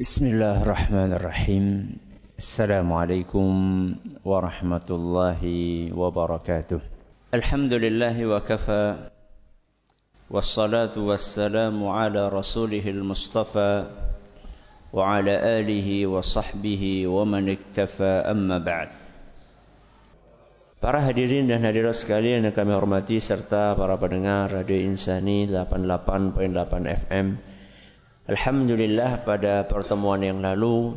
بسم الله الرحمن الرحيم السلام عليكم ورحمة الله وبركاته الحمد لله وكفى والصلاة والسلام على رسوله المصطفى وعلى آله وصحبه ومن اكتفى أما بعد Para hadirin dan hadirat sekalian yang kami hormati serta para pendengar Radio Insani 88.8 FM Alhamdulillah pada pertemuan yang lalu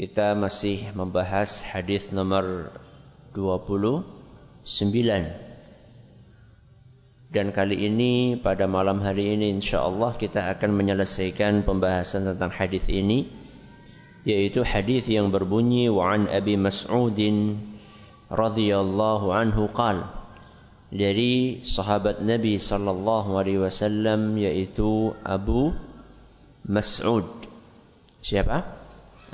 kita masih membahas hadis nomor 29 dan kali ini pada malam hari ini insyaallah kita akan menyelesaikan pembahasan tentang hadis ini yaitu hadis yang berbunyi wa an Abi Mas'udin radhiyallahu anhu qala dari sahabat Nabi sallallahu alaihi wasallam yaitu Abu Mas'ud. Siapa?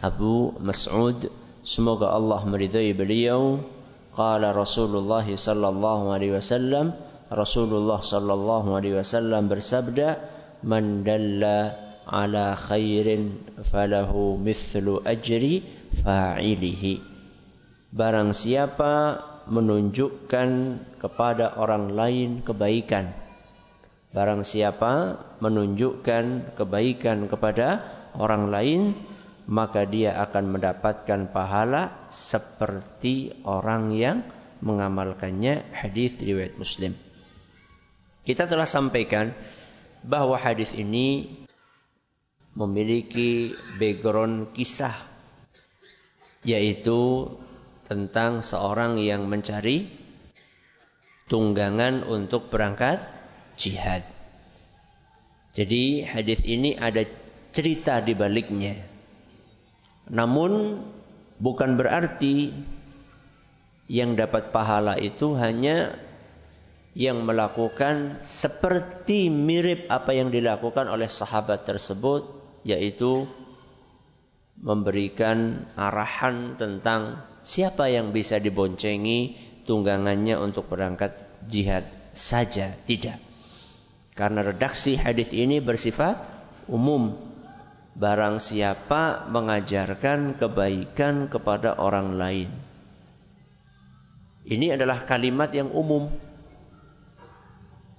Abu Mas'ud. Semoga Allah meridai beliau. Qala Rasulullah sallallahu alaihi wasallam. Rasulullah sallallahu alaihi wasallam bersabda, "Man dalla ala khairin falahu mithlu ajri fa'ilihi." Barang siapa menunjukkan kepada orang lain kebaikan, Barang siapa menunjukkan kebaikan kepada orang lain, maka dia akan mendapatkan pahala seperti orang yang mengamalkannya hadis riwayat Muslim. Kita telah sampaikan bahwa hadis ini memiliki background kisah yaitu tentang seorang yang mencari tunggangan untuk berangkat jihad. Jadi hadis ini ada cerita di baliknya. Namun bukan berarti yang dapat pahala itu hanya yang melakukan seperti mirip apa yang dilakukan oleh sahabat tersebut yaitu memberikan arahan tentang siapa yang bisa diboncengi tunggangannya untuk berangkat jihad saja tidak karena redaksi hadis ini bersifat umum. Barang siapa mengajarkan kebaikan kepada orang lain. Ini adalah kalimat yang umum.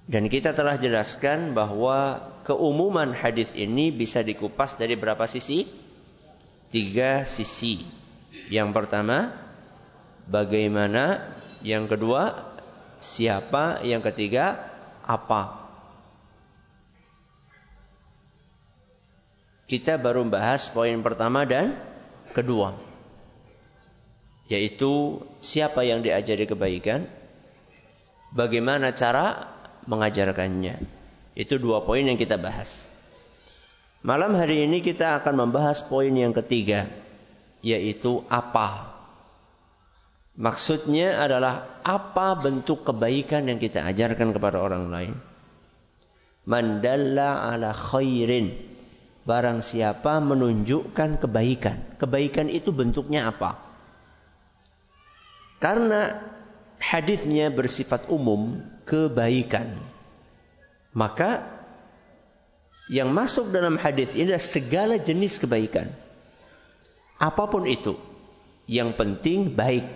Dan kita telah jelaskan bahwa keumuman hadis ini bisa dikupas dari berapa sisi? Tiga sisi. Yang pertama, bagaimana? Yang kedua, siapa? Yang ketiga, apa? Kita baru membahas poin pertama dan kedua. Yaitu siapa yang diajari kebaikan, bagaimana cara mengajarkannya. Itu dua poin yang kita bahas. Malam hari ini kita akan membahas poin yang ketiga, yaitu apa. Maksudnya adalah apa bentuk kebaikan yang kita ajarkan kepada orang lain. Mandalla ala khairin Barang siapa menunjukkan kebaikan. Kebaikan itu bentuknya apa? Karena hadisnya bersifat umum kebaikan. Maka yang masuk dalam hadis ini adalah segala jenis kebaikan. Apa pun itu. Yang penting baik.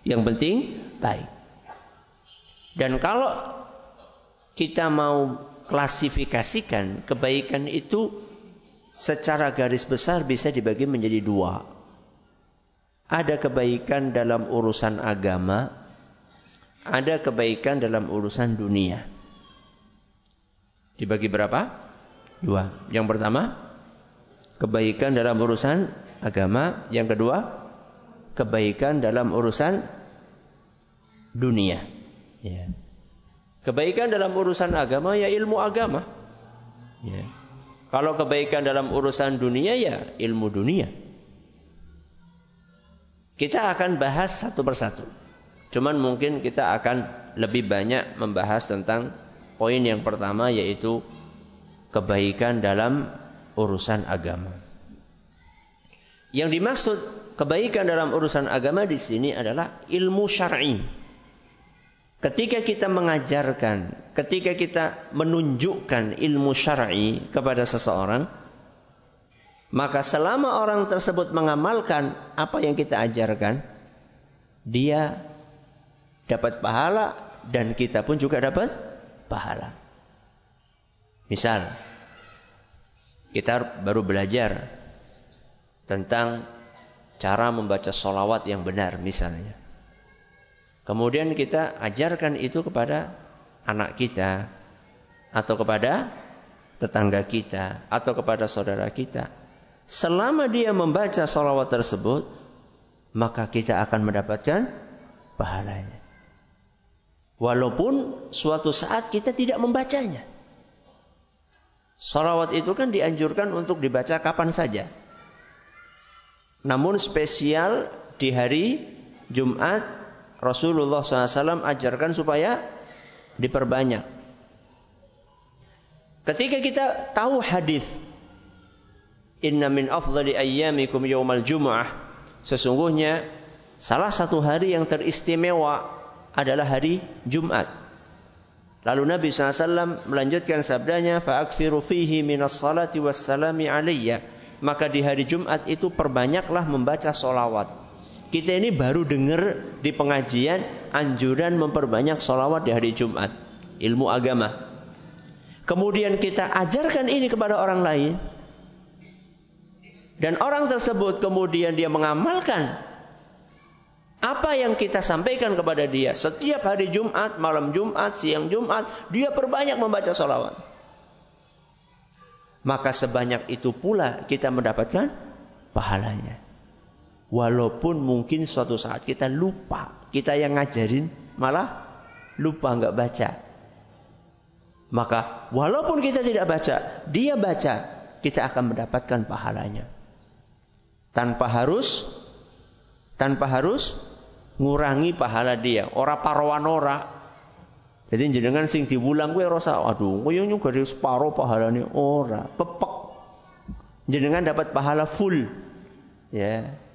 Yang penting baik. Dan kalau kita mau klasifikasikan kebaikan itu secara garis besar bisa dibagi menjadi dua. Ada kebaikan dalam urusan agama, ada kebaikan dalam urusan dunia. Dibagi berapa? Dua. Yang pertama, kebaikan dalam urusan agama. Yang kedua, kebaikan dalam urusan dunia. Ya. Kebaikan dalam urusan agama ya ilmu agama. Ya. Kalau kebaikan dalam urusan dunia ya ilmu dunia. Kita akan bahas satu persatu. Cuman mungkin kita akan lebih banyak membahas tentang poin yang pertama yaitu kebaikan dalam urusan agama. Yang dimaksud kebaikan dalam urusan agama di sini adalah ilmu syar'i. Ketika kita mengajarkan, ketika kita menunjukkan ilmu syar'i kepada seseorang, Maka selama orang tersebut mengamalkan apa yang kita ajarkan, dia dapat pahala dan kita pun juga dapat pahala. Misal, kita baru belajar tentang cara membaca solawat yang benar misalnya. Kemudian kita ajarkan itu kepada anak kita atau kepada tetangga kita atau kepada saudara kita. Selama dia membaca salawat tersebut, maka kita akan mendapatkan pahalanya. Walaupun suatu saat kita tidak membacanya. Salawat itu kan dianjurkan untuk dibaca kapan saja. Namun spesial di hari Jumat Rasulullah SAW ajarkan supaya diperbanyak. Ketika kita tahu hadis Inna min afdali ayyamikum yawmal jum'ah Sesungguhnya salah satu hari yang teristimewa adalah hari Jumat. Lalu Nabi SAW melanjutkan sabdanya fa'aksiru fihi minas salati wassalami aliyya Maka di hari Jumat itu perbanyaklah membaca solawat kita ini baru dengar di pengajian anjuran memperbanyak solawat di hari Jumat. Ilmu agama. Kemudian kita ajarkan ini kepada orang lain. Dan orang tersebut kemudian dia mengamalkan apa yang kita sampaikan kepada dia setiap hari Jumat, malam Jumat, siang Jumat, dia perbanyak membaca salawat. Maka sebanyak itu pula kita mendapatkan pahalanya. Walaupun mungkin suatu saat kita lupa, kita yang ngajarin malah lupa nggak baca. Maka walaupun kita tidak baca, dia baca, kita akan mendapatkan pahalanya tanpa harus tanpa harus ngurangi pahala dia. Ora parowan ora. Jadi jenengan sing diwulang kowe rasa aduh kowe juga dari separo pahalane ora, pepek. Jenengan dapat pahala full. Ya.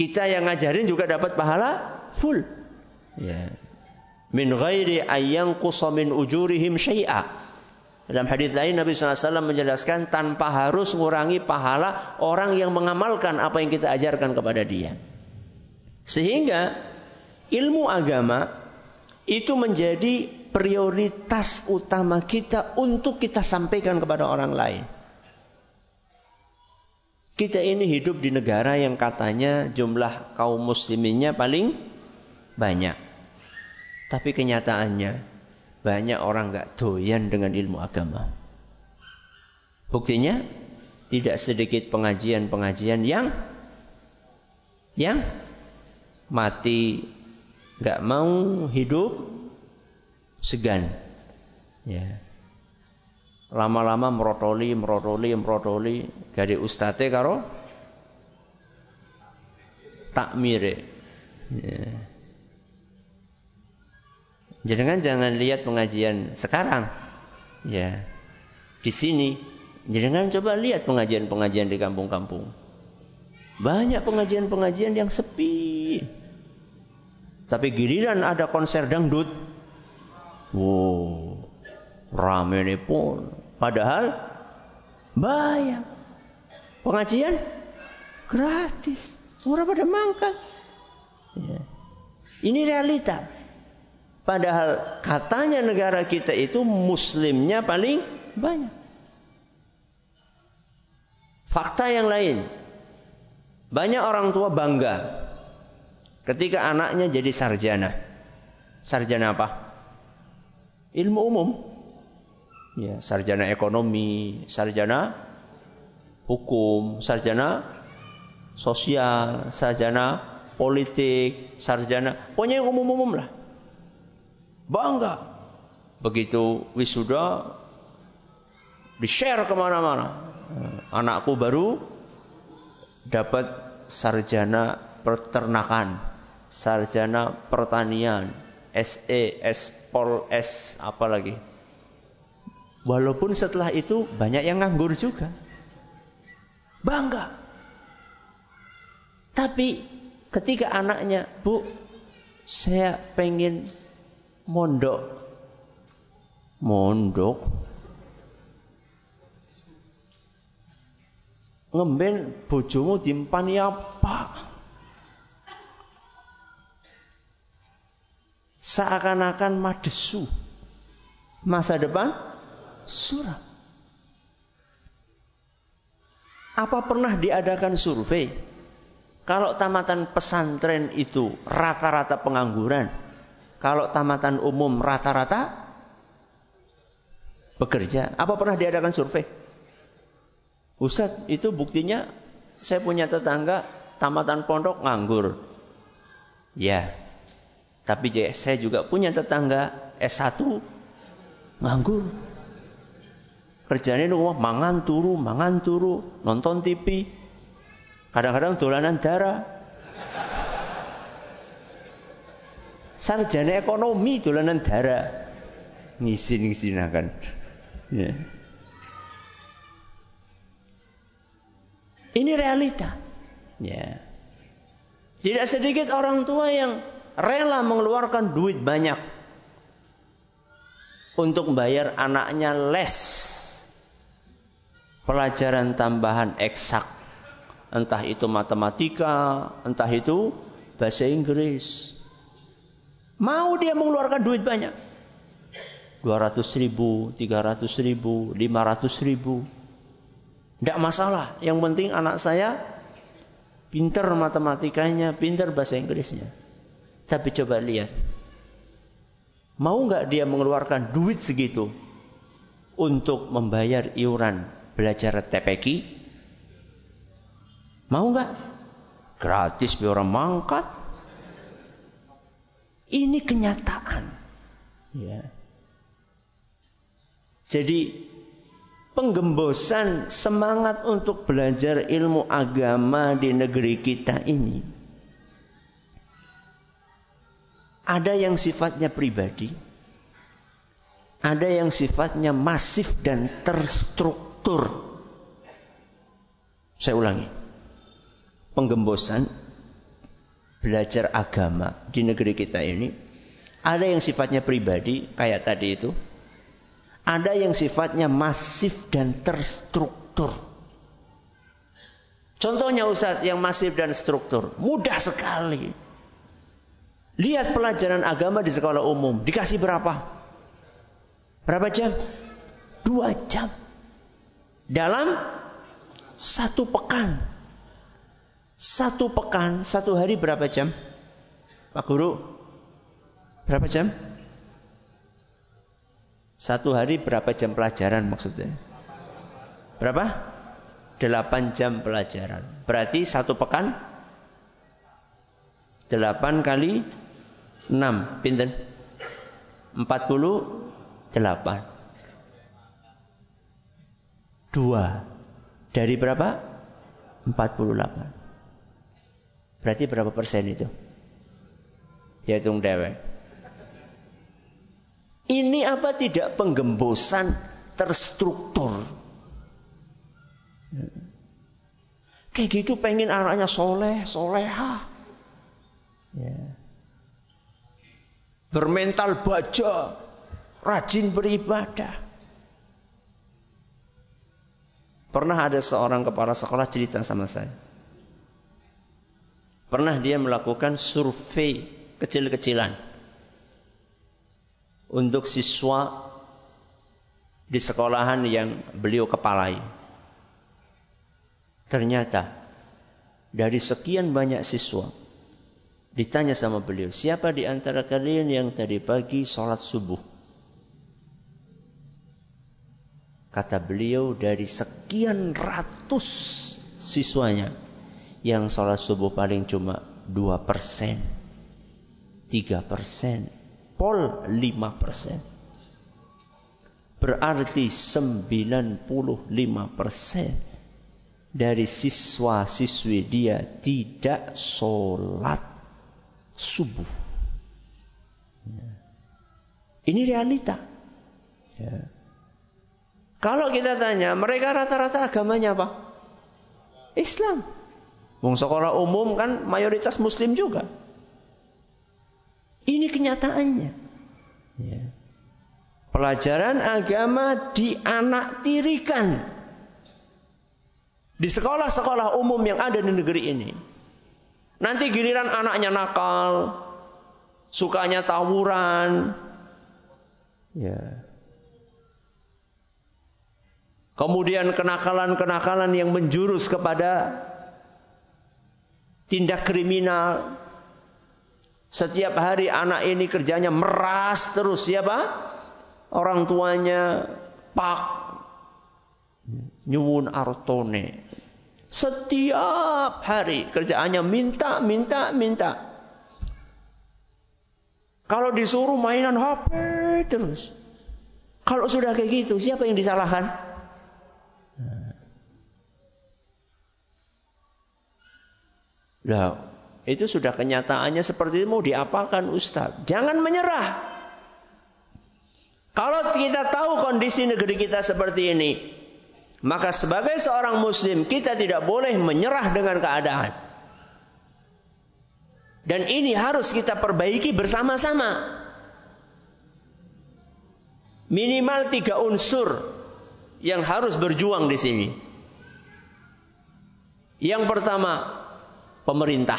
Kita yang ngajarin juga dapat pahala full. Ya. Min ghairi ayyang min ujurihim syai'a. Dalam hadis lain Nabi SAW menjelaskan tanpa harus mengurangi pahala orang yang mengamalkan apa yang kita ajarkan kepada dia. Sehingga ilmu agama itu menjadi prioritas utama kita untuk kita sampaikan kepada orang lain. Kita ini hidup di negara yang katanya jumlah kaum musliminnya paling banyak. Tapi kenyataannya banyak orang nggak doyan dengan ilmu agama. Buktinya tidak sedikit pengajian-pengajian yang yang mati nggak mau hidup segan. Ya. Lama-lama merotoli, merotoli, merotoli dari ustate karo takmire. Ya. Jangan jangan lihat pengajian sekarang. Ya. Di sini jangan coba lihat pengajian-pengajian di kampung-kampung. Banyak pengajian-pengajian yang sepi. Tapi giliran ada konser dangdut. Wow, rame nih pun. Padahal bayar. Pengajian gratis. Murah pada mangkat. Ya. Ini realita. Padahal katanya negara kita itu muslimnya paling banyak. Fakta yang lain. Banyak orang tua bangga ketika anaknya jadi sarjana. Sarjana apa? Ilmu umum. Ya, sarjana ekonomi, sarjana hukum, sarjana sosial, sarjana politik, sarjana, pokoknya yang umum-umum lah. Bangga. Begitu wisuda, di-share ke mana-mana. Anakku baru dapat sarjana peternakan, sarjana pertanian, SE, S, Pol, S, apa lagi. Walaupun setelah itu banyak yang nganggur juga. Bangga. Tapi ketika anaknya, Bu, saya pengen mondok. Mondok. ngemben bojomu dimpani apa? Seakan-akan madesu. Masa depan suram. Apa pernah diadakan survei? Kalau tamatan pesantren itu rata-rata pengangguran, kalau tamatan umum rata-rata bekerja, apa pernah diadakan survei? Ustadz, itu buktinya saya punya tetangga tamatan pondok nganggur. Ya, tapi saya juga punya tetangga S1 nganggur. Kerjanya rumah mangan turu, mangan turu, nonton TV. Kadang-kadang dolanan darah. Sarjana ekonomi dolanan darah. Ngisin-ngisinakan. Ya. Ini realita. Ya. Tidak sedikit orang tua yang rela mengeluarkan duit banyak untuk membayar anaknya les pelajaran tambahan eksak. Entah itu matematika, entah itu bahasa Inggris. Mau dia mengeluarkan duit banyak. 200 ribu, 300 ribu, 500 ribu. Tidak masalah. Yang penting anak saya pinter matematikanya, pinter bahasa Inggrisnya. Tapi coba lihat. Mau nggak dia mengeluarkan duit segitu untuk membayar iuran belajar TPQ? Mau nggak? Gratis biar orang mangkat. Ini kenyataan. Ya. Jadi penggembosan semangat untuk belajar ilmu agama di negeri kita ini ada yang sifatnya pribadi, ada yang sifatnya masif dan terstruktur. Saya ulangi. Penggembosan belajar agama di negeri kita ini ada yang sifatnya pribadi kayak tadi itu. Ada yang sifatnya masif dan terstruktur. Contohnya Ustadz yang masif dan struktur. Mudah sekali. Lihat pelajaran agama di sekolah umum. Dikasih berapa? Berapa jam? Dua jam. Dalam satu pekan. Satu pekan, satu hari berapa jam? Pak Guru, berapa jam? Satu hari berapa jam pelajaran maksudnya? Berapa? Delapan jam pelajaran. Berarti satu pekan? Delapan kali 6 pinten 48 dua. Dari berapa? 48 berarti berapa persen itu? Ya hitung dewe ini apa tidak penggembosan terstruktur? Kayak gitu pengen anaknya soleh soleha ya. Bermental baja, rajin beribadah. Pernah ada seorang kepala sekolah cerita sama saya. Pernah dia melakukan survei kecil-kecilan untuk siswa di sekolahan yang beliau kepalai. Ternyata dari sekian banyak siswa Ditanya sama beliau, siapa di antara kalian yang tadi pagi sholat subuh? Kata beliau dari sekian ratus siswanya yang sholat subuh paling cuma dua persen, tiga persen, pol lima persen. Berarti sembilan puluh lima persen dari siswa siswi dia tidak sholat subuh. Ya. Ini realita. Ya. Kalau kita tanya, mereka rata-rata agamanya apa? Islam. Wong sekolah umum kan mayoritas Muslim juga. Ini kenyataannya. Ya. Pelajaran agama dianaktirikan Di sekolah-sekolah umum yang ada di negeri ini. Nanti giliran anaknya nakal, sukanya tawuran. Ya. Kemudian kenakalan-kenakalan yang menjurus kepada tindak kriminal. Setiap hari anak ini kerjanya meras terus siapa? Orang tuanya pak nyuwun artone. Setiap hari kerjaannya minta, minta, minta. Kalau disuruh mainan HP terus. Kalau sudah kayak gitu, siapa yang disalahkan? Nah, itu sudah kenyataannya seperti itu mau diapakan Ustaz? Jangan menyerah. Kalau kita tahu kondisi negeri kita seperti ini, maka sebagai seorang muslim kita tidak boleh menyerah dengan keadaan. Dan ini harus kita perbaiki bersama-sama. Minimal tiga unsur yang harus berjuang di sini. Yang pertama, pemerintah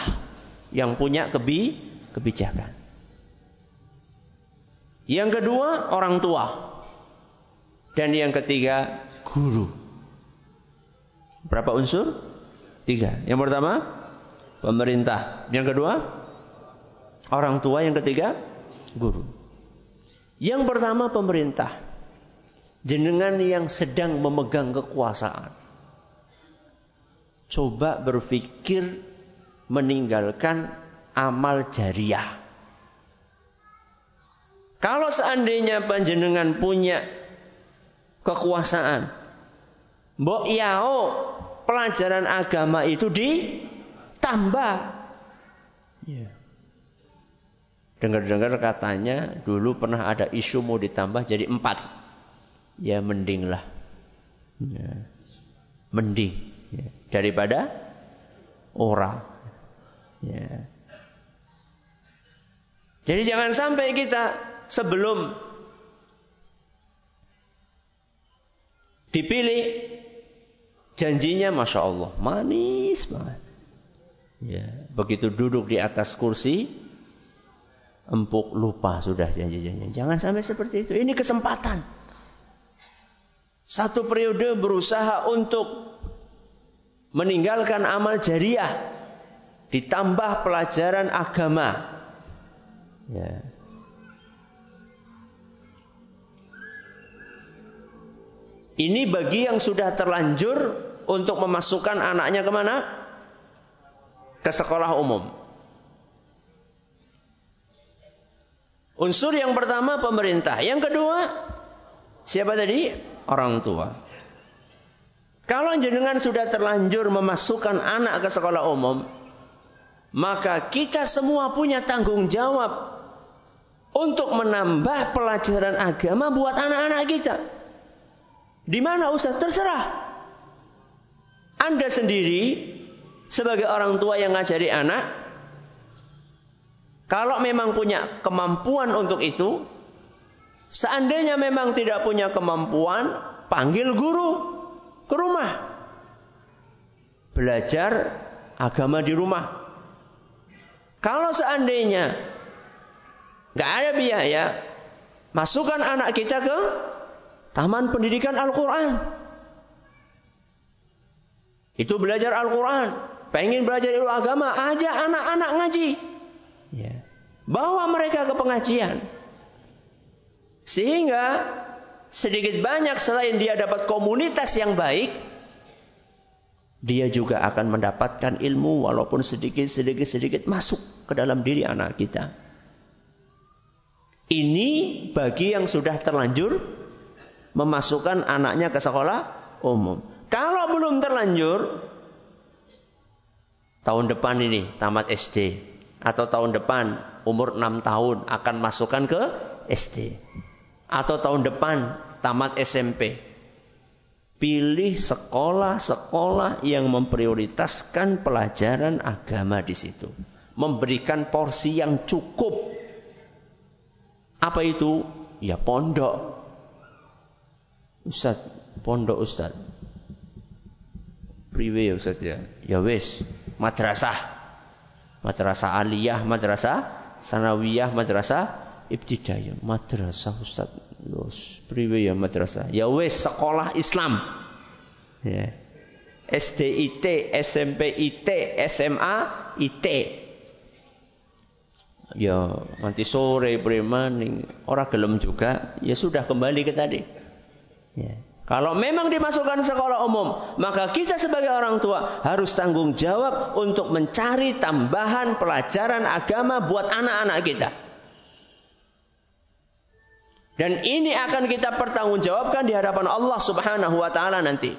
yang punya kebi kebijakan. Yang kedua, orang tua. Dan yang ketiga, guru. Berapa unsur? Tiga. Yang pertama, pemerintah. Yang kedua, orang tua. Yang ketiga, guru. Yang pertama, pemerintah jenengan yang sedang memegang kekuasaan. Coba berpikir meninggalkan amal jariah. Kalau seandainya panjenengan punya kekuasaan, mbok yao pelajaran agama itu ditambah. Yeah. Dengar-dengar katanya dulu pernah ada isu mau ditambah jadi empat ya mendinglah. Ya. Mending ya. daripada orang. Ya. Jadi jangan sampai kita sebelum dipilih janjinya masya Allah manis banget. Ya, begitu duduk di atas kursi empuk lupa sudah janji-janji. Jangan sampai seperti itu. Ini kesempatan. Satu periode berusaha untuk meninggalkan amal jariah ditambah pelajaran agama. Ya. Ini bagi yang sudah terlanjur untuk memasukkan anaknya ke mana? Ke sekolah umum. Unsur yang pertama pemerintah. Yang kedua, siapa tadi? orang tua. Kalau jenengan sudah terlanjur memasukkan anak ke sekolah umum, maka kita semua punya tanggung jawab untuk menambah pelajaran agama buat anak-anak kita. Di mana Ustaz? Terserah. Anda sendiri sebagai orang tua yang ngajari anak, kalau memang punya kemampuan untuk itu, Seandainya memang tidak punya kemampuan, panggil guru ke rumah. Belajar agama di rumah. Kalau seandainya nggak ada biaya, masukkan anak kita ke taman pendidikan Al-Quran. Itu belajar Al-Quran. Pengen belajar ilmu agama, aja anak-anak ngaji. Ya. Bawa mereka ke pengajian. Sehingga sedikit banyak selain dia dapat komunitas yang baik, dia juga akan mendapatkan ilmu walaupun sedikit sedikit sedikit masuk ke dalam diri anak kita. Ini bagi yang sudah terlanjur memasukkan anaknya ke sekolah umum. Kalau belum terlanjur, tahun depan ini tamat SD atau tahun depan umur 6 tahun akan masukkan ke SD atau tahun depan tamat SMP. Pilih sekolah-sekolah yang memprioritaskan pelajaran agama di situ. Memberikan porsi yang cukup. Apa itu? Ya pondok. Ustaz, pondok Ustaz. Priwe Ustaz ya. Ya wis, madrasah. Madrasah aliyah, madrasah sanawiyah, madrasah ibtidaiyah. Madrasah Ustaz. Los, priwe ya madrasah. Ya wis, sekolah Islam. Ya. SDIT, SMP SMA IT. Ya nanti sore premaning orang gelem juga, ya sudah kembali ke tadi. Ya. Kalau memang dimasukkan sekolah umum, maka kita sebagai orang tua harus tanggung jawab untuk mencari tambahan pelajaran agama buat anak-anak kita. Dan ini akan kita pertanggungjawabkan di hadapan Allah Subhanahu wa taala nanti.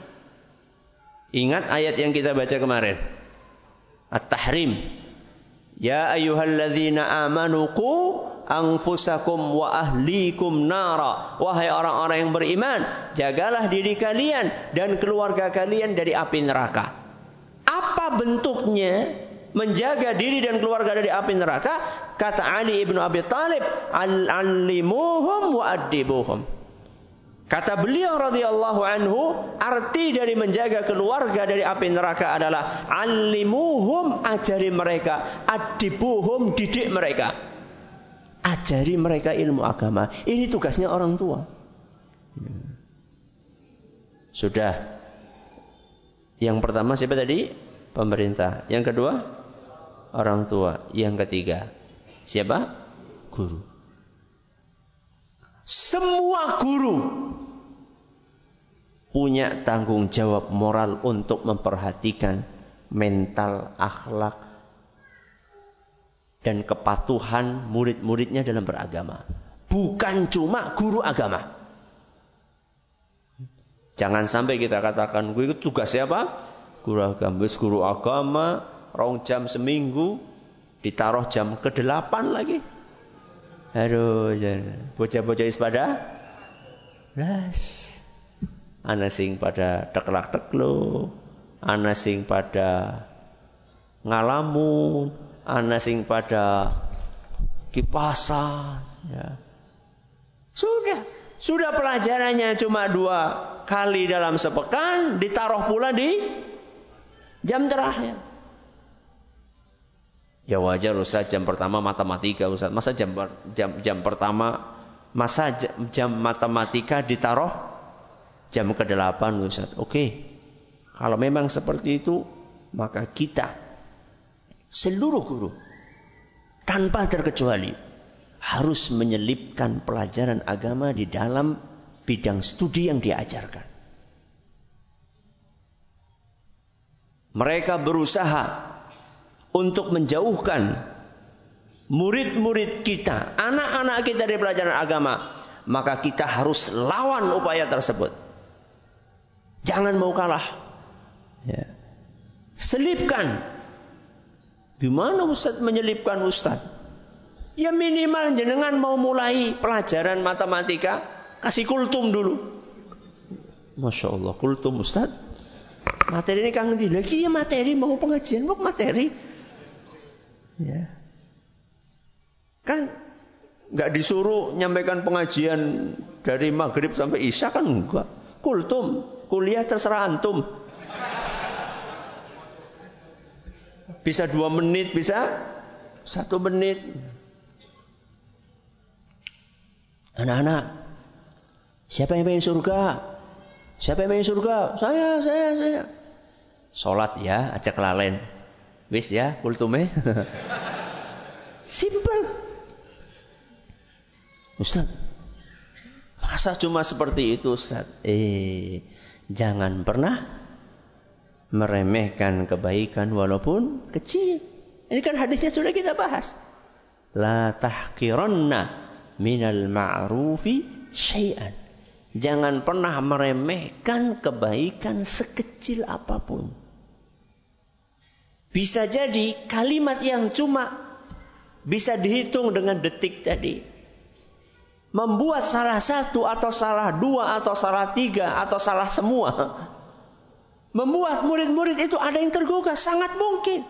Ingat ayat yang kita baca kemarin. At-Tahrim. Ya ayyuhalladzina amanu qu anfusakum wa ahlikum nara. Wahai orang-orang yang beriman, jagalah diri kalian dan keluarga kalian dari api neraka. Apa bentuknya menjaga diri dan keluarga dari api neraka? Kata Ali ibnu Abi Talib, al-alimuhum wa adibuhum. Kata beliau radhiyallahu anhu, arti dari menjaga keluarga dari api neraka adalah alimuhum ajari mereka, adibuhum didik mereka. Ajari mereka ilmu agama. Ini tugasnya orang tua. Sudah. Yang pertama siapa tadi? Pemerintah. Yang kedua? Orang tua. Yang ketiga? Siapa? Guru. Semua guru punya tanggung jawab moral untuk memperhatikan mental, akhlak, dan kepatuhan murid-muridnya dalam beragama. Bukan cuma guru agama. Jangan sampai kita katakan, gue itu tugas siapa? Guru agama. Guru agama, rong jam seminggu, ditaruh jam ke-8 lagi. Aduh, bocah-bocah ispada. Las ana sing pada teklak teklo, ana sing pada ngalamun, ana sing pada kipasan, ya. Sudah, sudah pelajarannya cuma dua kali dalam sepekan, ditaruh pula di jam terakhir. Ya wajar Ustaz jam pertama matematika Ustaz. Masa jam jam jam pertama masa jam, jam matematika ditaruh jam ke-8 Ustaz. Oke. Kalau memang seperti itu, maka kita seluruh guru tanpa terkecuali harus menyelipkan pelajaran agama di dalam bidang studi yang diajarkan. Mereka berusaha untuk menjauhkan murid-murid kita, anak-anak kita dari pelajaran agama, maka kita harus lawan upaya tersebut. Jangan mau kalah. Ya. Selipkan. Gimana Ustaz menyelipkan Ustaz? Ya minimal jenengan mau mulai pelajaran matematika, kasih kultum dulu. Masya Allah, kultum Ustaz. Materi ini kangen lagi ya materi mau pengajian mau materi. Ya. Kan nggak disuruh nyampaikan pengajian dari maghrib sampai isya kan enggak. Kultum Kuliah terserah antum. Bisa dua menit, bisa satu menit. Anak-anak, siapa yang pengen surga? Siapa yang pengen surga? Saya, saya, saya. Sholat ya, ajak lalen. Wis ya, kultume. Simple. Ustaz, masa cuma seperti itu Ustaz? Eh, Jangan pernah meremehkan kebaikan walaupun kecil. Ini kan hadisnya sudah kita bahas. La tahqiranna minal ma'rufi syai'an. Jangan pernah meremehkan kebaikan sekecil apa pun. Bisa jadi kalimat yang cuma bisa dihitung dengan detik tadi. Membuat salah satu atau salah dua atau salah tiga atau salah semua. Membuat murid-murid itu ada yang tergugah sangat mungkin.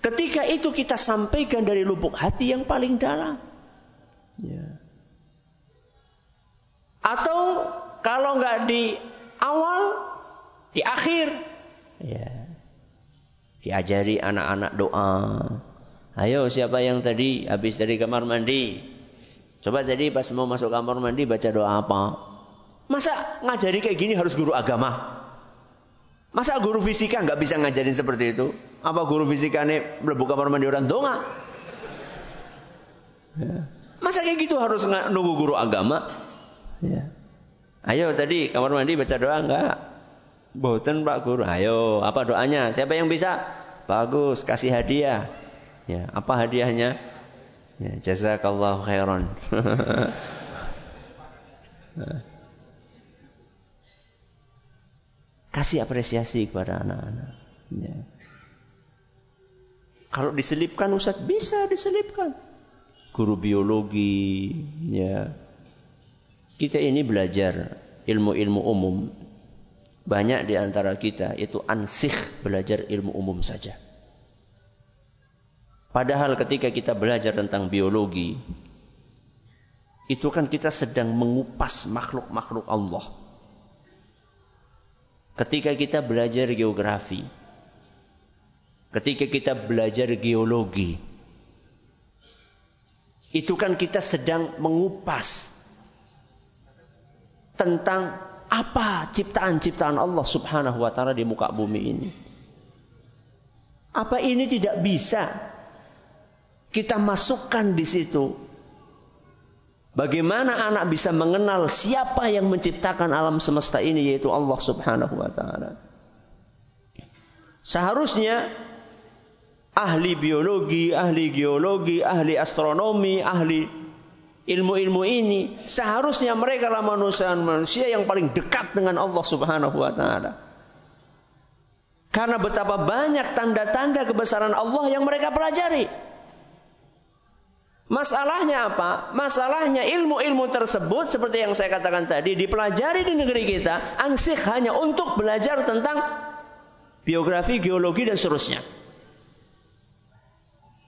Ketika itu kita sampaikan dari lubuk hati yang paling dalam. Ya. atau kalau nggak di awal Di akhir. Ya. Diajari anak-anak doa. Ayo siapa yang tadi habis dari kamar mandi? Coba tadi pas mau masuk kamar mandi baca doa apa? Masa ngajari kayak gini harus guru agama? Masa guru fisika nggak bisa ngajarin seperti itu? Apa guru fisika ini melebu kamar mandi orang donga? Ya. Masa kayak gitu harus nunggu guru agama? Ya. Ayo tadi kamar mandi baca doa enggak? Boten Pak Guru. Ayo, apa doanya? Siapa yang bisa? Bagus, kasih hadiah. Ya, apa hadiahnya? Ya, jazakallahu khairan. kasih apresiasi kepada anak-anak. Ya. Kalau diselipkan Ustaz bisa diselipkan. Guru biologi, ya. Kita ini belajar ilmu-ilmu umum. Banyak di antara kita itu ansih belajar ilmu umum saja. Padahal ketika kita belajar tentang biologi, itu kan kita sedang mengupas makhluk-makhluk Allah. Ketika kita belajar geografi, ketika kita belajar geologi, itu kan kita sedang mengupas tentang apa ciptaan-ciptaan Allah Subhanahu wa taala di muka bumi ini. Apa ini tidak bisa kita masukkan di situ? Bagaimana anak bisa mengenal siapa yang menciptakan alam semesta ini yaitu Allah Subhanahu wa taala? Seharusnya ahli biologi, ahli geologi, ahli astronomi, ahli ilmu-ilmu ini seharusnya mereka adalah manusia-manusia yang paling dekat dengan Allah Subhanahu wa taala. Karena betapa banyak tanda-tanda kebesaran Allah yang mereka pelajari. Masalahnya apa? Masalahnya ilmu-ilmu tersebut seperti yang saya katakan tadi dipelajari di negeri kita ansih hanya untuk belajar tentang biografi, geologi dan seterusnya.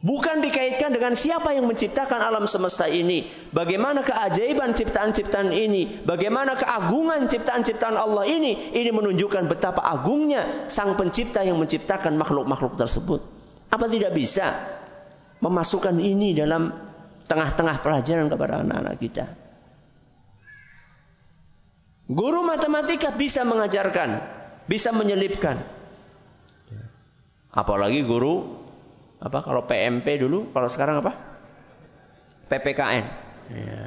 Bukan dikaitkan dengan siapa yang menciptakan alam semesta ini. Bagaimana keajaiban ciptaan-ciptaan ini. Bagaimana keagungan ciptaan-ciptaan Allah ini. Ini menunjukkan betapa agungnya sang pencipta yang menciptakan makhluk-makhluk tersebut. Apa tidak bisa memasukkan ini dalam tengah-tengah pelajaran kepada anak-anak kita. Guru matematika bisa mengajarkan. Bisa menyelipkan. Apalagi guru apa kalau PMP dulu, kalau sekarang apa? PPKN. Ya.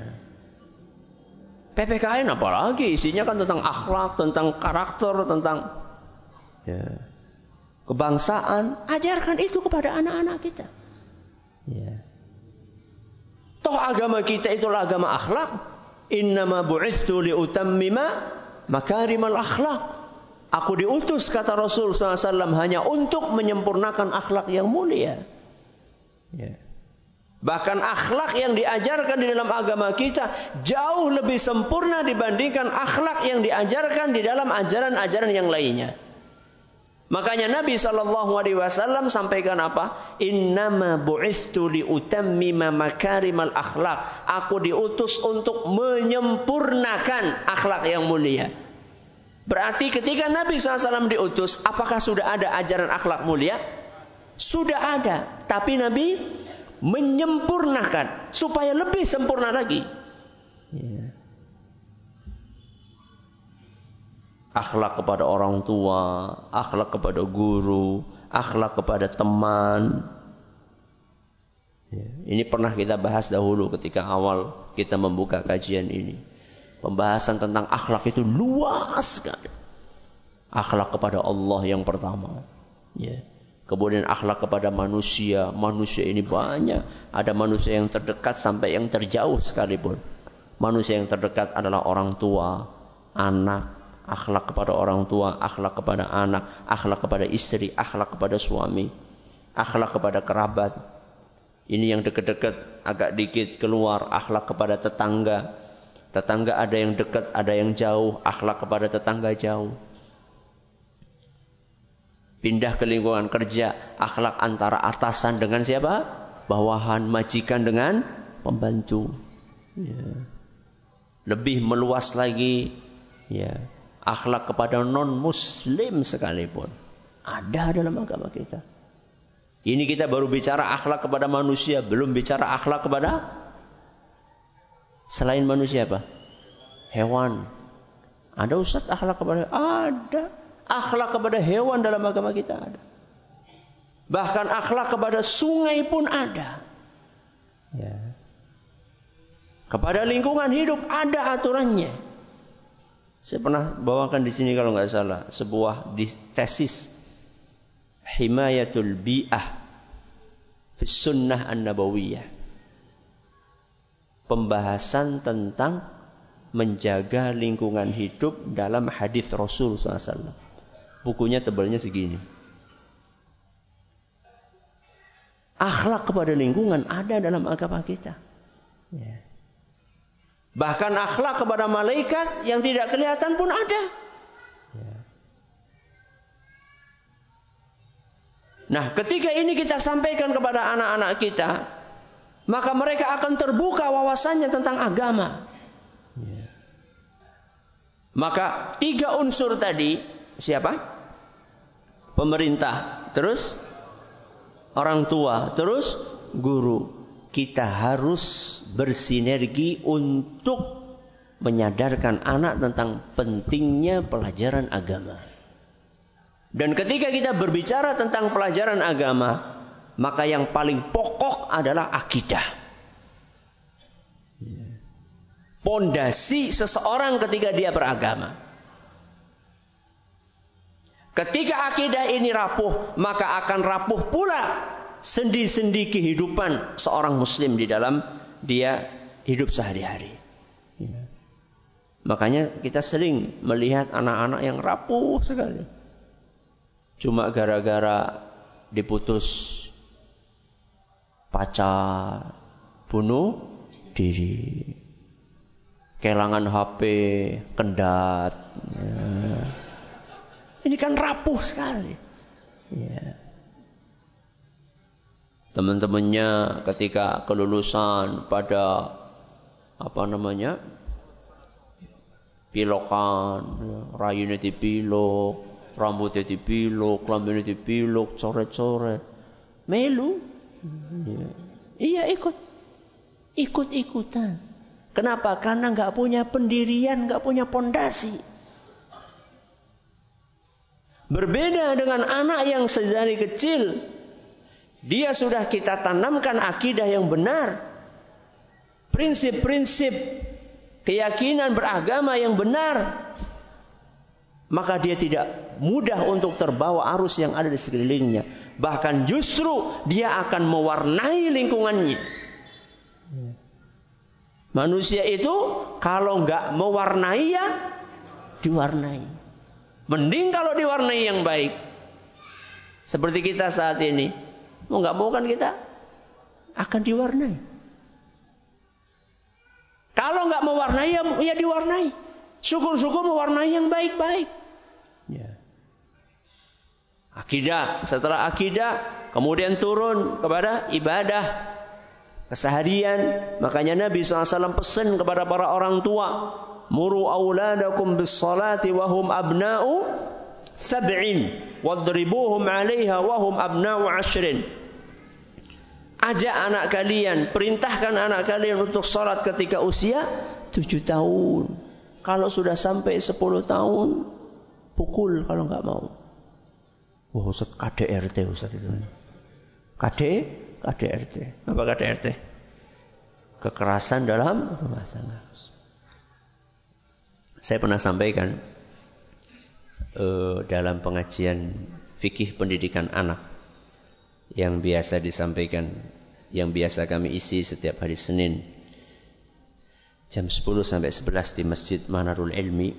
PPKN apalagi isinya kan tentang akhlak, tentang karakter, tentang ya, kebangsaan. Ajarkan itu kepada anak-anak kita. Ya. Toh agama kita itulah agama akhlak. Innama bu'ithu liutammima makarimal akhlak. Aku diutus kata Rasul SAW hanya untuk menyempurnakan akhlak yang mulia. Ya. Bahkan akhlak yang diajarkan di dalam agama kita jauh lebih sempurna dibandingkan akhlak yang diajarkan di dalam ajaran-ajaran yang lainnya. Makanya Nabi Shallallahu Alaihi Wasallam sampaikan apa? Innama bu'istu liutammima makarimal akhlak. Aku diutus untuk menyempurnakan akhlak yang mulia. Berarti ketika Nabi SAW diutus, apakah sudah ada ajaran akhlak mulia? Sudah ada, tapi Nabi menyempurnakan supaya lebih sempurna lagi. Ya. Akhlak kepada orang tua, akhlak kepada guru, akhlak kepada teman. Ya. Ini pernah kita bahas dahulu ketika awal kita membuka kajian ini. Pembahasan tentang akhlak itu luas sekali. Akhlak kepada Allah yang pertama. Ya. Kemudian akhlak kepada manusia. Manusia ini banyak. Ada manusia yang terdekat sampai yang terjauh sekalipun. Manusia yang terdekat adalah orang tua, anak, akhlak kepada orang tua, akhlak kepada anak, akhlak kepada istri, akhlak kepada suami, akhlak kepada kerabat. Ini yang dekat-dekat agak dikit keluar, akhlak kepada tetangga, Tetangga ada yang dekat, ada yang jauh, akhlak kepada tetangga jauh. Pindah ke lingkungan kerja, akhlak antara atasan dengan siapa? Bawahan, majikan dengan pembantu. Ya. Lebih meluas lagi, ya. akhlak kepada non muslim sekalipun. Ada dalam agama kita. Ini kita baru bicara akhlak kepada manusia, belum bicara akhlak kepada selain manusia apa? Hewan. Ada ustaz akhlak kepada ada akhlak kepada hewan dalam agama kita ada. Bahkan akhlak kepada sungai pun ada. Ya. Kepada lingkungan hidup ada aturannya. Saya pernah bawakan di sini kalau nggak salah sebuah tesis himayatul bi'ah fi sunnah an-nabawiyah. Pembahasan tentang menjaga lingkungan hidup dalam hadis Rasul SAW. Bukunya tebalnya segini. Akhlak kepada lingkungan ada dalam agama kita. Ya. Bahkan akhlak kepada malaikat yang tidak kelihatan pun ada. Ya. Nah, ketika ini kita sampaikan kepada anak-anak kita, maka mereka akan terbuka wawasannya tentang agama. Ya. Maka tiga unsur tadi, siapa? Pemerintah, terus orang tua, terus guru kita harus bersinergi untuk menyadarkan anak tentang pentingnya pelajaran agama. Dan ketika kita berbicara tentang pelajaran agama, maka yang paling pokok adalah akidah. Pondasi seseorang ketika dia beragama. Ketika akidah ini rapuh, maka akan rapuh pula sendi-sendi kehidupan seorang muslim di dalam dia hidup sehari-hari. Ya. Makanya kita sering melihat anak-anak yang rapuh sekali. Cuma gara-gara diputus pacar, bunuh diri. Kelangan HP, kendat. Ya. Ini kan rapuh sekali. Ya teman-temannya ketika kelulusan pada apa namanya pilokan rayunya dipilok rambutnya dipilok rambutnya dipilok coret-coret melu iya, iya ikut ikut-ikutan kenapa karena nggak punya pendirian nggak punya pondasi berbeda dengan anak yang sedari kecil dia sudah kita tanamkan akidah yang benar. Prinsip-prinsip keyakinan beragama yang benar. Maka dia tidak mudah untuk terbawa arus yang ada di sekelilingnya. Bahkan justru dia akan mewarnai lingkungannya. Manusia itu kalau nggak mewarnai ya diwarnai. Mending kalau diwarnai yang baik. Seperti kita saat ini. Mau nggak mau kan kita akan diwarnai. Kalau nggak mewarnai ya, ya diwarnai. Syukur-syukur mewarnai yang baik-baik. Akidah, setelah akidah kemudian turun kepada ibadah keseharian. Makanya Nabi SAW pesan kepada para orang tua, muru auladakum bis salati wahum abna'u sab'in wadribuhum 'alaiha wa hum abna'u 'ashrin. Ajak anak kalian, perintahkan anak kalian untuk sholat ketika usia tujuh tahun. Kalau sudah sampai sepuluh tahun, pukul kalau nggak mau. Wah, Ustaz KDRT Ustaz itu. KD, KDRT. Apa KDRT? Kekerasan dalam rumah tangga. Saya pernah sampaikan uh, dalam pengajian fikih pendidikan anak yang biasa disampaikan, yang biasa kami isi setiap hari Senin jam 10 sampai 11 di Masjid Manarul Ilmi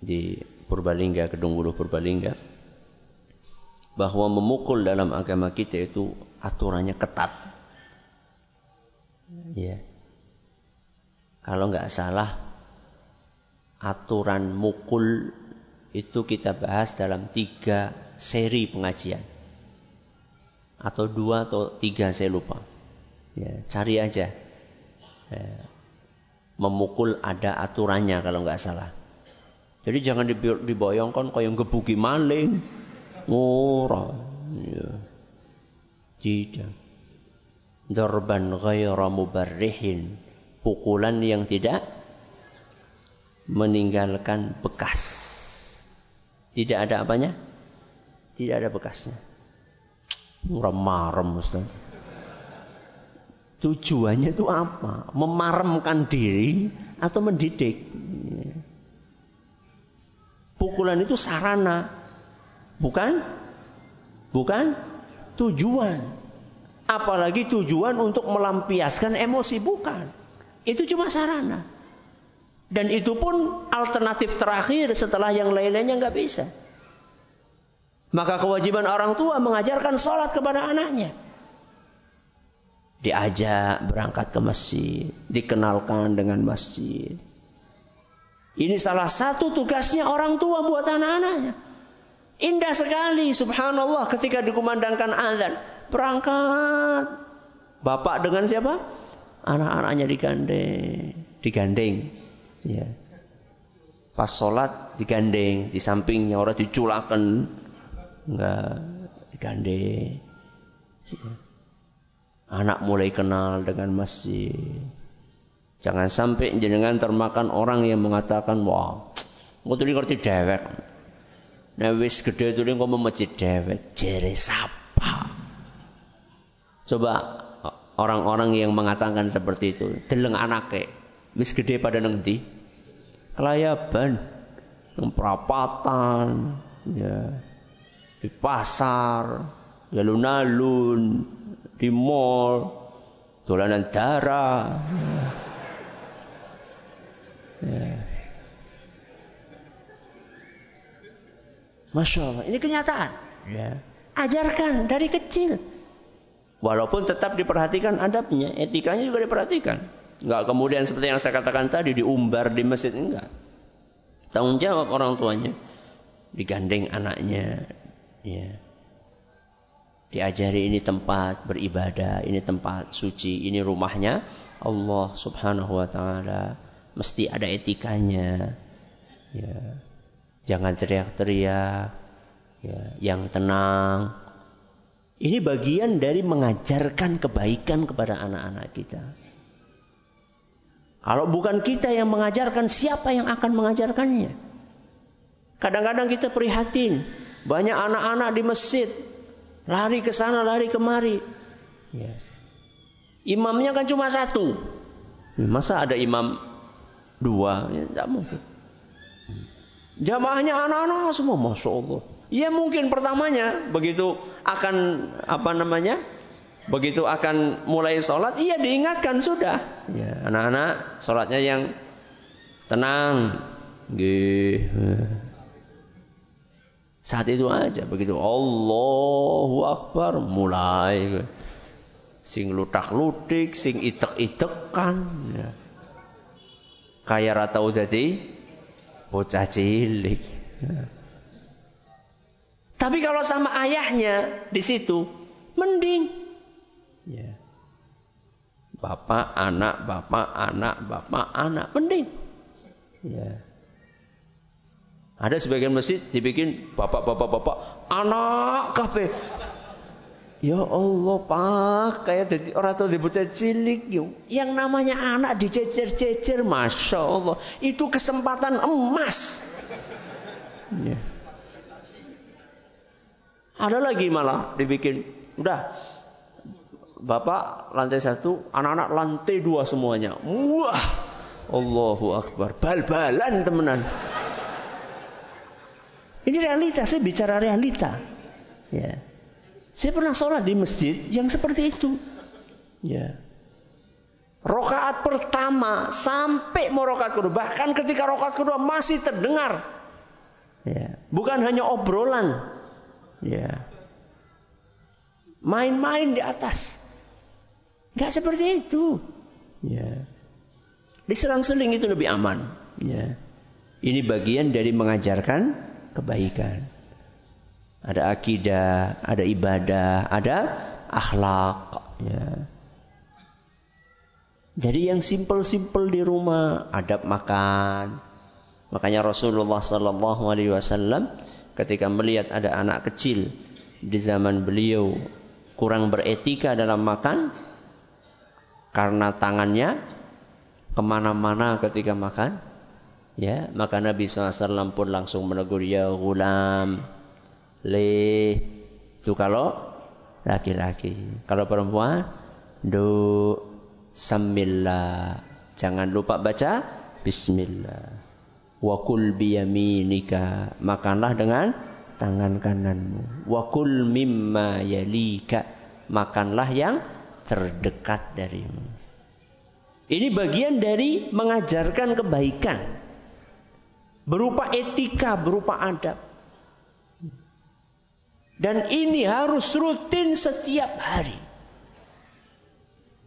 di Purbalingga, Kedung Wuluh Purbalingga bahwa memukul dalam agama kita itu aturannya ketat. Ya. Kalau nggak salah aturan mukul itu kita bahas dalam tiga seri pengajian. Atau dua atau tiga saya lupa. Ya, cari aja. Ya, memukul ada aturannya kalau nggak salah. Jadi jangan dibayangkan kayak gebuki maling. Ora. Ya. Tidak. Darban ghaira mubarrihin. Pukulan yang tidak meninggalkan bekas. Tidak ada apanya? Tidak ada bekasnya. Remarem Ustaz. Tujuannya itu apa? Memaremkan diri atau mendidik? Pukulan itu sarana, bukan bukan tujuan. Apalagi tujuan untuk melampiaskan emosi bukan. Itu cuma sarana. Dan itu pun alternatif terakhir setelah yang lain-lainnya nggak bisa. Maka kewajiban orang tua mengajarkan sholat kepada anaknya. Diajak berangkat ke masjid, dikenalkan dengan masjid. Ini salah satu tugasnya orang tua buat anak-anaknya. Indah sekali subhanallah ketika dikumandangkan azan. Berangkat. Bapak dengan siapa? Anak-anaknya digandeng. Digandeng. Ya. Pas sholat digandeng. Di sampingnya orang diculakan Enggak digandeng. Anak mulai kenal dengan masjid. Jangan sampai jenengan termakan orang yang mengatakan, wah, tuh ngerti dewek. Nah wis gede tuh kok masjid dewek, jere sapa? Coba orang-orang yang mengatakan seperti itu, deleng anake, wis gede pada nengti, kelayaban, perapatan, ya, di pasar, alun-alun, di mall, dolanan darah. Ya. Masya Allah, ini kenyataan. Ya. Ajarkan dari kecil. Walaupun tetap diperhatikan adabnya, etikanya juga diperhatikan. Enggak kemudian seperti yang saya katakan tadi diumbar di masjid enggak. Tanggung jawab orang tuanya. Digandeng anaknya, Ya. Diajari ini tempat beribadah, ini tempat suci, ini rumahnya Allah Subhanahu wa taala. Mesti ada etikanya. Ya. Jangan teriak-teriak. Ya, yang tenang. Ini bagian dari mengajarkan kebaikan kepada anak-anak kita. Kalau bukan kita yang mengajarkan, siapa yang akan mengajarkannya? Kadang-kadang kita prihatin. Banyak anak-anak di masjid lari ke sana, lari kemari. Ya. Imamnya kan cuma satu. Masa ada imam dua? Ya, tidak mungkin. Jamaahnya anak-anak semua, masya Allah. Ya mungkin pertamanya begitu akan apa namanya? Begitu akan mulai sholat, iya diingatkan sudah. Ya, anak-anak sholatnya yang tenang. Gih. Saat itu aja begitu Allahu Akbar mulai sing lutak lutik, sing itek itekan, ya. kayak rata jadi bocah cilik. Tapi kalau sama ayahnya di situ mending. Ya. Bapak, anak, bapak, anak, bapak, anak, mending. Ya. Ada sebagian masjid dibikin bapak-bapak bapak anak kafe. Ya Allah pak, kayak jadi orang tua bocah cilik yuk. Yang namanya anak dicecer-cecer, masya Allah, itu kesempatan emas. Ya. Ada lagi malah dibikin, udah bapak lantai satu, anak-anak lantai dua semuanya. Wah, Allahu Akbar, bal-balan temenan. Ini realita, saya bicara realita. Ya. Saya pernah sholat di masjid yang seperti itu. Ya. Rokaat pertama sampai mau rokaat kedua, bahkan ketika rokaat kedua masih terdengar. Ya. Bukan hanya obrolan. Ya. Main-main di atas. Gak seperti itu. Ya. Diserang-seling itu lebih aman. Ya. Ini bagian dari mengajarkan kebaikan. Ada akidah, ada ibadah, ada akhlak. Ya. Jadi yang simpel-simpel di rumah, adab makan. Makanya Rasulullah Sallallahu Alaihi Wasallam ketika melihat ada anak kecil di zaman beliau kurang beretika dalam makan karena tangannya ke mana-mana ketika makan, ya maka Nabi SAW pun langsung menegur ya gulam, le itu kalau laki-laki, kalau perempuan do samillah, jangan lupa baca Bismillah. Wakul biyaminika, makanlah dengan tangan kananmu. Wakul mimma yalika, makanlah yang terdekat darimu. Ini bagian dari mengajarkan kebaikan. Berupa etika, berupa adab. Dan ini harus rutin setiap hari.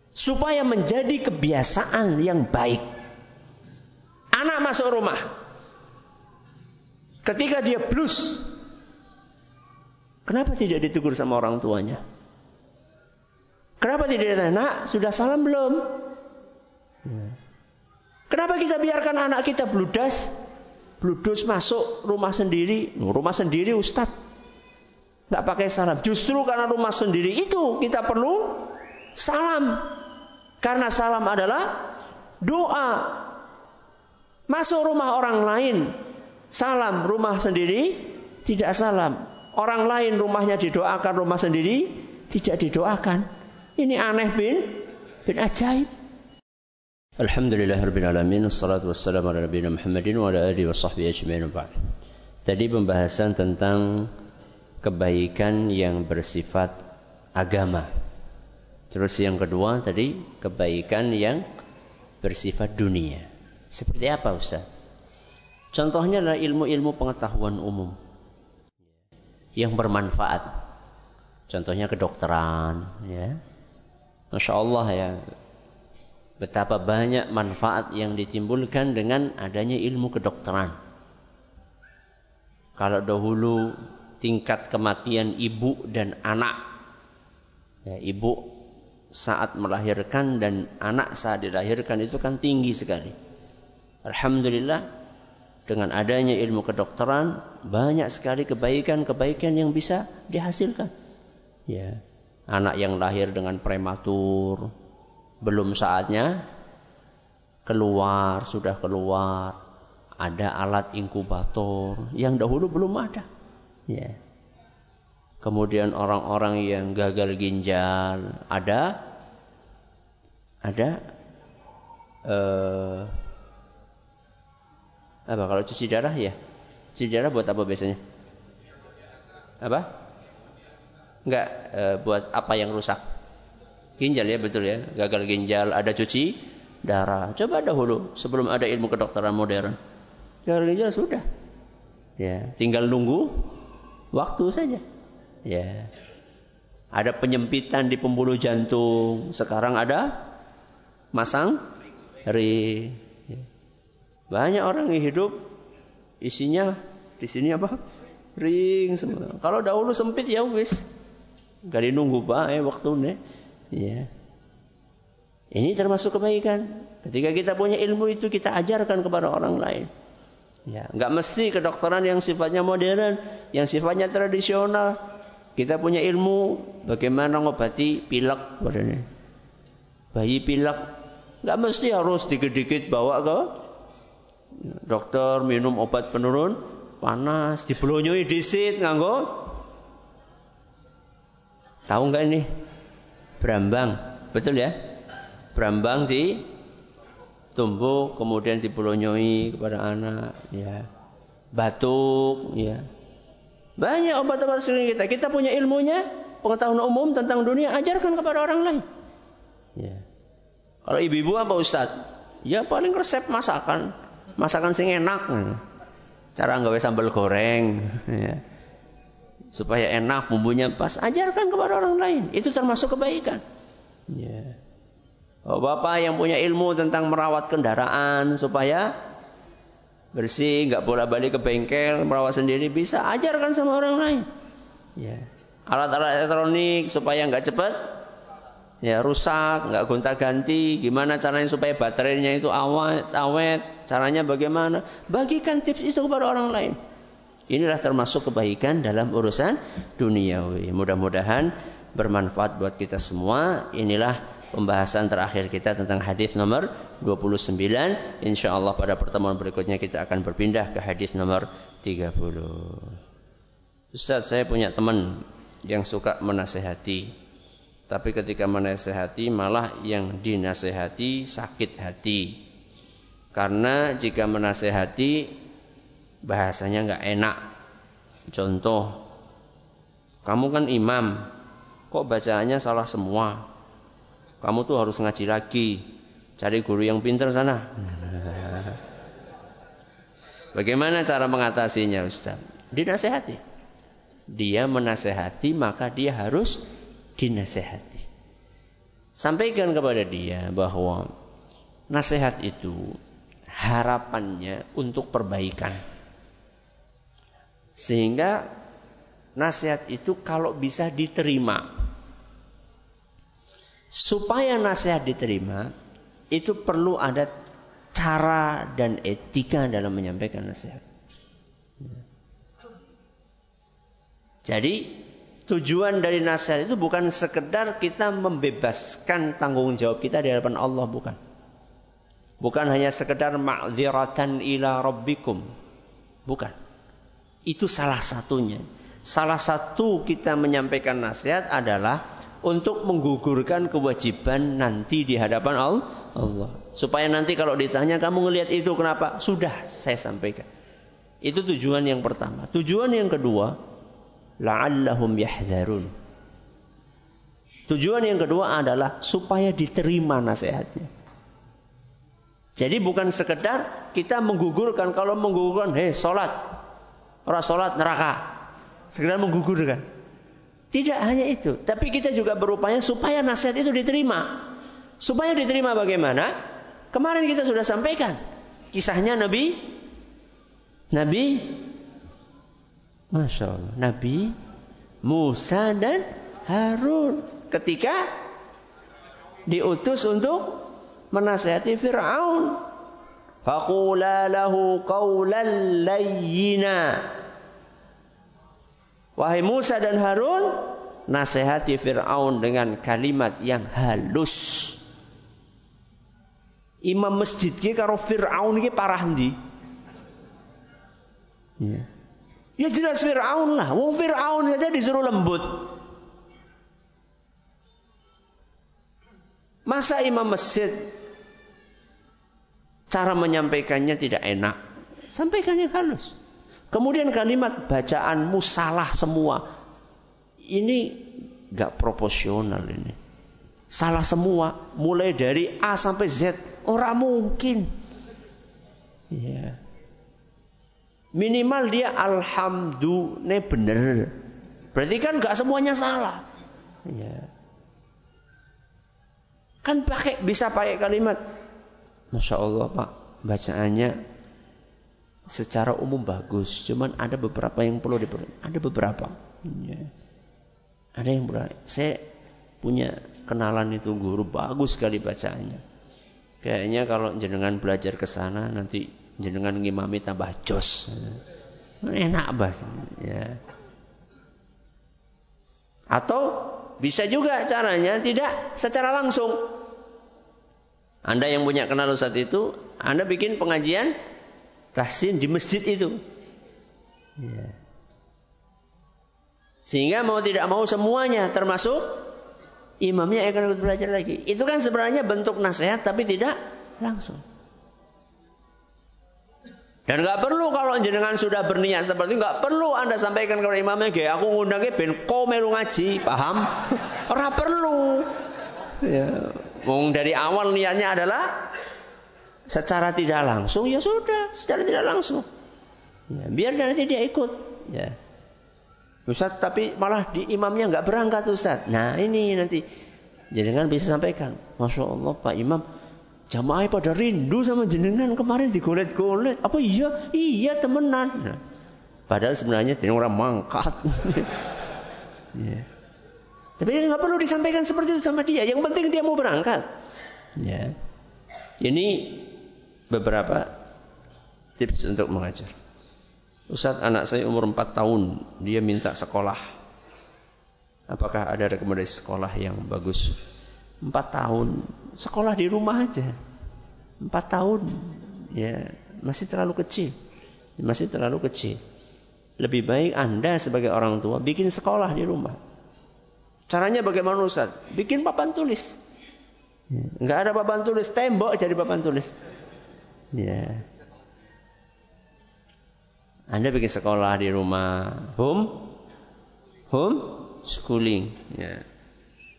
Supaya menjadi kebiasaan yang baik. Anak masuk rumah. Ketika dia blus. Kenapa tidak ditegur sama orang tuanya? Kenapa tidak ditanya, nak sudah salam belum? Ya. Kenapa kita biarkan anak kita bludas? Bludos masuk rumah sendiri, rumah sendiri Ustaz. Tidak pakai salam. Justru karena rumah sendiri itu kita perlu salam. Karena salam adalah doa. Masuk rumah orang lain, salam rumah sendiri tidak salam. Orang lain rumahnya didoakan, rumah sendiri tidak didoakan. Ini aneh bin bin ajaib. Alhamdulillah Rabbil Alamin Assalatu wassalamu ala Nabi Muhammadin Wa ala alihi wa sahbihi Tadi pembahasan tentang Kebaikan yang bersifat Agama Terus yang kedua tadi Kebaikan yang bersifat dunia Seperti apa Ustaz? Contohnya adalah ilmu-ilmu pengetahuan umum Yang bermanfaat Contohnya kedokteran ya Masya Allah ya. Betapa banyak manfaat yang ditimbulkan dengan adanya ilmu kedokteran. Kalau dahulu tingkat kematian ibu dan anak. Ya, ibu saat melahirkan dan anak saat dilahirkan itu kan tinggi sekali. Alhamdulillah dengan adanya ilmu kedokteran banyak sekali kebaikan-kebaikan yang bisa dihasilkan. Ya anak yang lahir dengan prematur, belum saatnya keluar, sudah keluar. Ada alat inkubator yang dahulu belum ada. Ya. Kemudian orang-orang yang gagal ginjal, ada ada uh, apa kalau cuci darah ya? Cuci darah buat apa biasanya? Apa? Enggak e, buat apa yang rusak. Ginjal ya betul ya. Gagal ginjal, ada cuci darah. Coba dahulu sebelum ada ilmu kedokteran modern. Gagal ginjal sudah. Ya, tinggal nunggu waktu saja. Ya. Ada penyempitan di pembuluh jantung. Sekarang ada masang ri. Ya. Banyak orang yang hidup isinya di sini apa? Ring semua. Kalau dahulu sempit ya wis. Gak nunggu bae nih, Ya. Ini termasuk kebaikan. Ketika kita punya ilmu itu kita ajarkan kepada orang lain. Ya, nggak mesti kedokteran yang sifatnya modern, yang sifatnya tradisional. Kita punya ilmu bagaimana ngobati pilek badannya. Bayi pilek nggak mesti harus dikit-dikit bawa ke dokter minum obat penurun panas, dibelonyoi disit nganggo Tahu nggak ini? Brambang, betul ya? Brambang di tumbuk kemudian dipulonyoi kepada anak, ya. Batuk, ya. Banyak obat-obat sekeliling kita. Kita punya ilmunya, pengetahuan umum tentang dunia, ajarkan kepada orang lain. Ya. Kalau ibu-ibu apa Ustaz? Ya paling resep masakan. Masakan sing enak. Cara nggak sambal goreng. Ya supaya enak bumbunya pas ajarkan kepada orang lain itu termasuk kebaikan ya oh, bapak yang punya ilmu tentang merawat kendaraan supaya bersih nggak boleh balik ke bengkel merawat sendiri bisa ajarkan sama orang lain ya alat-alat elektronik supaya nggak cepat Ya rusak, nggak gonta-ganti, gimana caranya supaya baterainya itu awet, awet, caranya bagaimana? Bagikan tips itu kepada orang lain. Inilah termasuk kebaikan dalam urusan duniawi. Mudah-mudahan bermanfaat buat kita semua. Inilah pembahasan terakhir kita tentang hadis nomor 29. Insya Allah pada pertemuan berikutnya kita akan berpindah ke hadis nomor 30. Ustaz, saya punya teman yang suka menasehati. Tapi ketika menasehati malah yang dinasehati sakit hati. Karena jika menasehati bahasanya nggak enak. Contoh, kamu kan imam, kok bacaannya salah semua. Kamu tuh harus ngaji lagi, cari guru yang pintar sana. Bagaimana cara mengatasinya Ustaz? Dinasehati. Dia menasehati maka dia harus dinasehati. Sampaikan kepada dia bahwa nasihat itu harapannya untuk perbaikan. Sehingga nasihat itu kalau bisa diterima. Supaya nasihat diterima, itu perlu ada cara dan etika dalam menyampaikan nasihat. Jadi Tujuan dari nasihat itu bukan sekedar kita membebaskan tanggung jawab kita di hadapan Allah, bukan. Bukan hanya sekedar ma'ziratan ila rabbikum. Bukan. Itu salah satunya. Salah satu kita menyampaikan nasihat adalah untuk menggugurkan kewajiban nanti di hadapan Allah. Supaya nanti kalau ditanya kamu ngelihat itu kenapa? Sudah saya sampaikan. Itu tujuan yang pertama. Tujuan yang kedua, la'allahum yahzarun. Tujuan yang kedua adalah supaya diterima nasihatnya. Jadi bukan sekedar kita menggugurkan. Kalau menggugurkan, hei sholat. Orang sholat neraka. Sekedar menggugurkan. Tidak hanya itu. Tapi kita juga berupaya supaya nasihat itu diterima. Supaya diterima bagaimana? Kemarin kita sudah sampaikan. Kisahnya Nabi Nabi Masya Allah. Nabi Musa dan Harun ketika diutus untuk menasihati Fir'aun. Faqula lahu qawlan layyina. Wahai Musa dan Harun, nasihati Fir'aun dengan kalimat yang halus. Imam masjid ki karo Fir'aun ki parah ndi? Yeah. Ya jelas Fir'aun lah. Wong Fir'aun saja disuruh lembut. Masa imam masjid cara menyampaikannya tidak enak. Sampaikan yang halus. Kemudian kalimat bacaan musalah semua. Ini gak proporsional ini. Salah semua. Mulai dari A sampai Z. Orang mungkin. Ya. Minimal dia alhamdulillah bener. Berarti kan gak semuanya salah. Ya. Kan pakai bisa pakai kalimat Masya Allah Pak Bacaannya Secara umum bagus. Cuman ada beberapa yang perlu diperhatikan Ada beberapa. Ya. Ada yang berani Saya punya kenalan itu guru Bagus sekali bacaannya Kayaknya kalau jenengan belajar ke sana Nanti jenengan ngimami tambah jos. Enak bas ya. Atau bisa juga caranya tidak secara langsung. Anda yang punya kenal saat itu anda bikin pengajian tahsin di masjid itu ya. sehingga mau tidak mau semuanya termasuk imamnya akan ikut belajar lagi itu kan sebenarnya bentuk nasihat tapi tidak langsung dan nggak perlu kalau jenengan sudah berniat seperti itu, nggak perlu anda sampaikan kepada imamnya, gaya aku ngundangnya ben kau melu ngaji, paham? Ora perlu. Ya. Dari awal niatnya adalah secara tidak langsung, ya sudah, secara tidak langsung. Ya, biar nanti dia ikut. Ya. Ustaz, tapi malah di imamnya nggak berangkat Ustaz. Nah ini nanti jenengan bisa sampaikan. Masya Allah Pak Imam, Jamaah pada rindu sama jenengan kemarin digolet-golet. Apa iya? Iya temenan. Nah, padahal sebenarnya jadi orang mangkat. yeah. Tapi nggak perlu disampaikan seperti itu sama dia. Yang penting dia mau berangkat. Ya. Ini beberapa tips untuk mengajar. Ustaz anak saya umur 4 tahun, dia minta sekolah. Apakah ada rekomendasi sekolah yang bagus? 4 tahun, sekolah di rumah aja. 4 tahun, ya masih terlalu kecil. Masih terlalu kecil. Lebih baik Anda sebagai orang tua bikin sekolah di rumah. Caranya bagaimana Ustaz? Bikin papan tulis. Enggak ada papan tulis, tembok jadi papan tulis. Ya. Anda bikin sekolah di rumah, home, home schooling. Ya.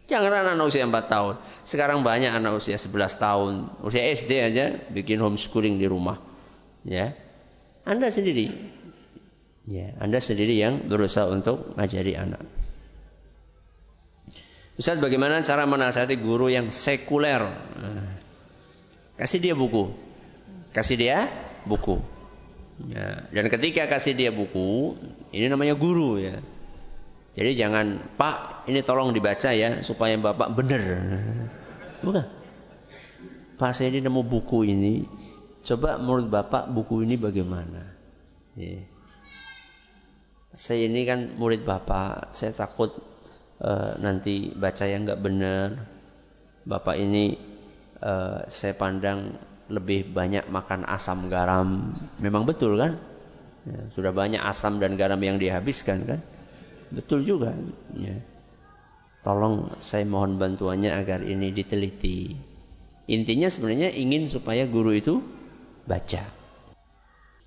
Jangan anak usia 4 tahun. Sekarang banyak anak usia 11 tahun, usia SD aja bikin homeschooling di rumah. Ya. Anda sendiri. Ya, Anda sendiri yang berusaha untuk mengajari anak. Ustaz bagaimana cara menasihati guru yang sekuler? Kasih dia buku. Kasih dia buku. Ya, dan ketika kasih dia buku, ini namanya guru ya. Jadi jangan, Pak, ini tolong dibaca ya supaya Bapak benar. Bukan. Pak, saya ini nemu buku ini. Coba menurut Bapak buku ini bagaimana? Ya. Saya ini kan murid Bapak, saya takut uh, nanti baca yang nggak benar. Bapak ini uh, saya pandang lebih banyak makan asam garam. Memang betul kan? Ya, sudah banyak asam dan garam yang dihabiskan kan? Betul juga. Ya. Tolong saya mohon bantuannya agar ini diteliti. Intinya sebenarnya ingin supaya guru itu baca.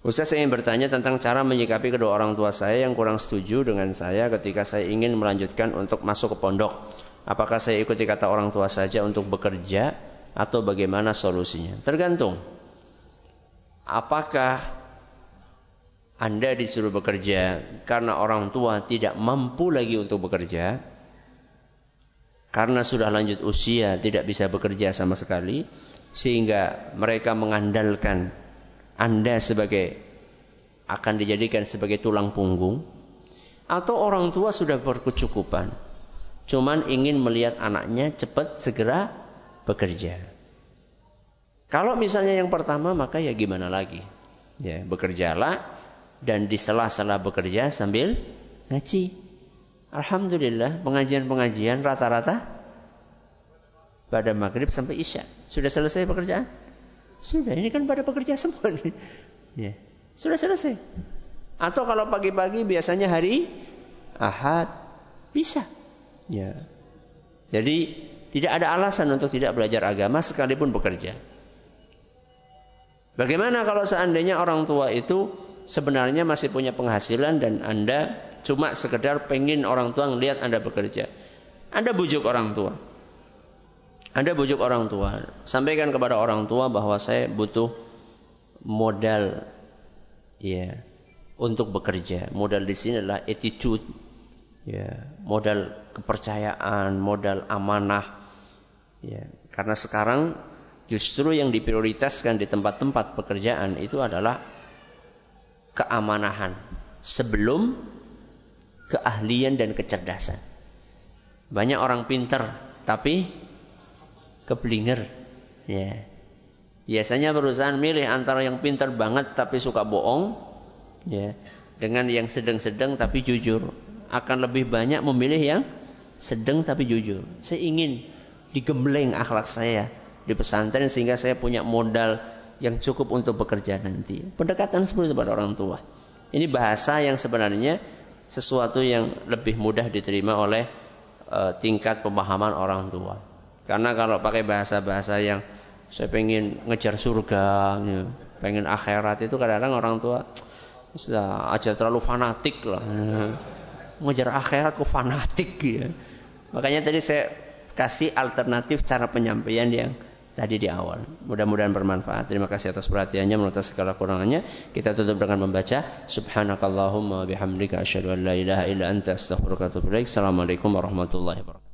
Ustaz saya ingin bertanya tentang cara menyikapi kedua orang tua saya yang kurang setuju dengan saya ketika saya ingin melanjutkan untuk masuk ke pondok. Apakah saya ikuti kata orang tua saja untuk bekerja atau bagaimana solusinya? Tergantung. Apakah Anda disuruh bekerja karena orang tua tidak mampu lagi untuk bekerja? Karena sudah lanjut usia tidak bisa bekerja sama sekali sehingga mereka mengandalkan anda sebagai akan dijadikan sebagai tulang punggung atau orang tua sudah berkecukupan cuman ingin melihat anaknya cepat segera bekerja. Kalau misalnya yang pertama maka ya gimana lagi? Ya, bekerjalah dan di sela-sela bekerja sambil ngaji. Alhamdulillah pengajian-pengajian rata-rata pada maghrib sampai isya. Sudah selesai pekerjaan? Sudah, ini kan pada pekerja semua. Nih. Ya. Sudah selesai. Atau kalau pagi-pagi biasanya hari Ahad bisa. Ya. Jadi tidak ada alasan untuk tidak belajar agama sekalipun bekerja. Bagaimana kalau seandainya orang tua itu sebenarnya masih punya penghasilan dan Anda cuma sekedar pengen orang tua melihat Anda bekerja. Anda bujuk orang tua. Anda bujuk orang tua, sampaikan kepada orang tua bahwa saya butuh modal ya untuk bekerja. Modal di sini adalah attitude ya, modal kepercayaan, modal amanah. Ya, karena sekarang justru yang diprioritaskan di tempat-tempat pekerjaan itu adalah keamanahan sebelum keahlian dan kecerdasan. Banyak orang pintar tapi keblinger. Ya. Biasanya perusahaan milih antara yang pintar banget tapi suka bohong, ya, dengan yang sedang-sedang tapi jujur. Akan lebih banyak memilih yang sedang tapi jujur. Saya ingin digembleng akhlak saya di pesantren sehingga saya punya modal yang cukup untuk bekerja nanti. Pendekatan seperti itu pada orang tua. Ini bahasa yang sebenarnya sesuatu yang lebih mudah diterima oleh uh, tingkat pemahaman orang tua. Karena kalau pakai bahasa-bahasa yang saya pengen ngejar surga, ya, pengen akhirat itu kadang-kadang orang tua sudah aja terlalu fanatik lah. Ngejar akhirat kok fanatik ya. Makanya tadi saya kasih alternatif cara penyampaian yang tadi di awal. Mudah-mudahan bermanfaat. Terima kasih atas perhatiannya menurut segala kurangannya. Kita tutup dengan membaca subhanakallahumma bihamdika asyhadu an la ilaha illa anta astaghfiruka wa atubu. Assalamualaikum warahmatullahi wabarakatuh.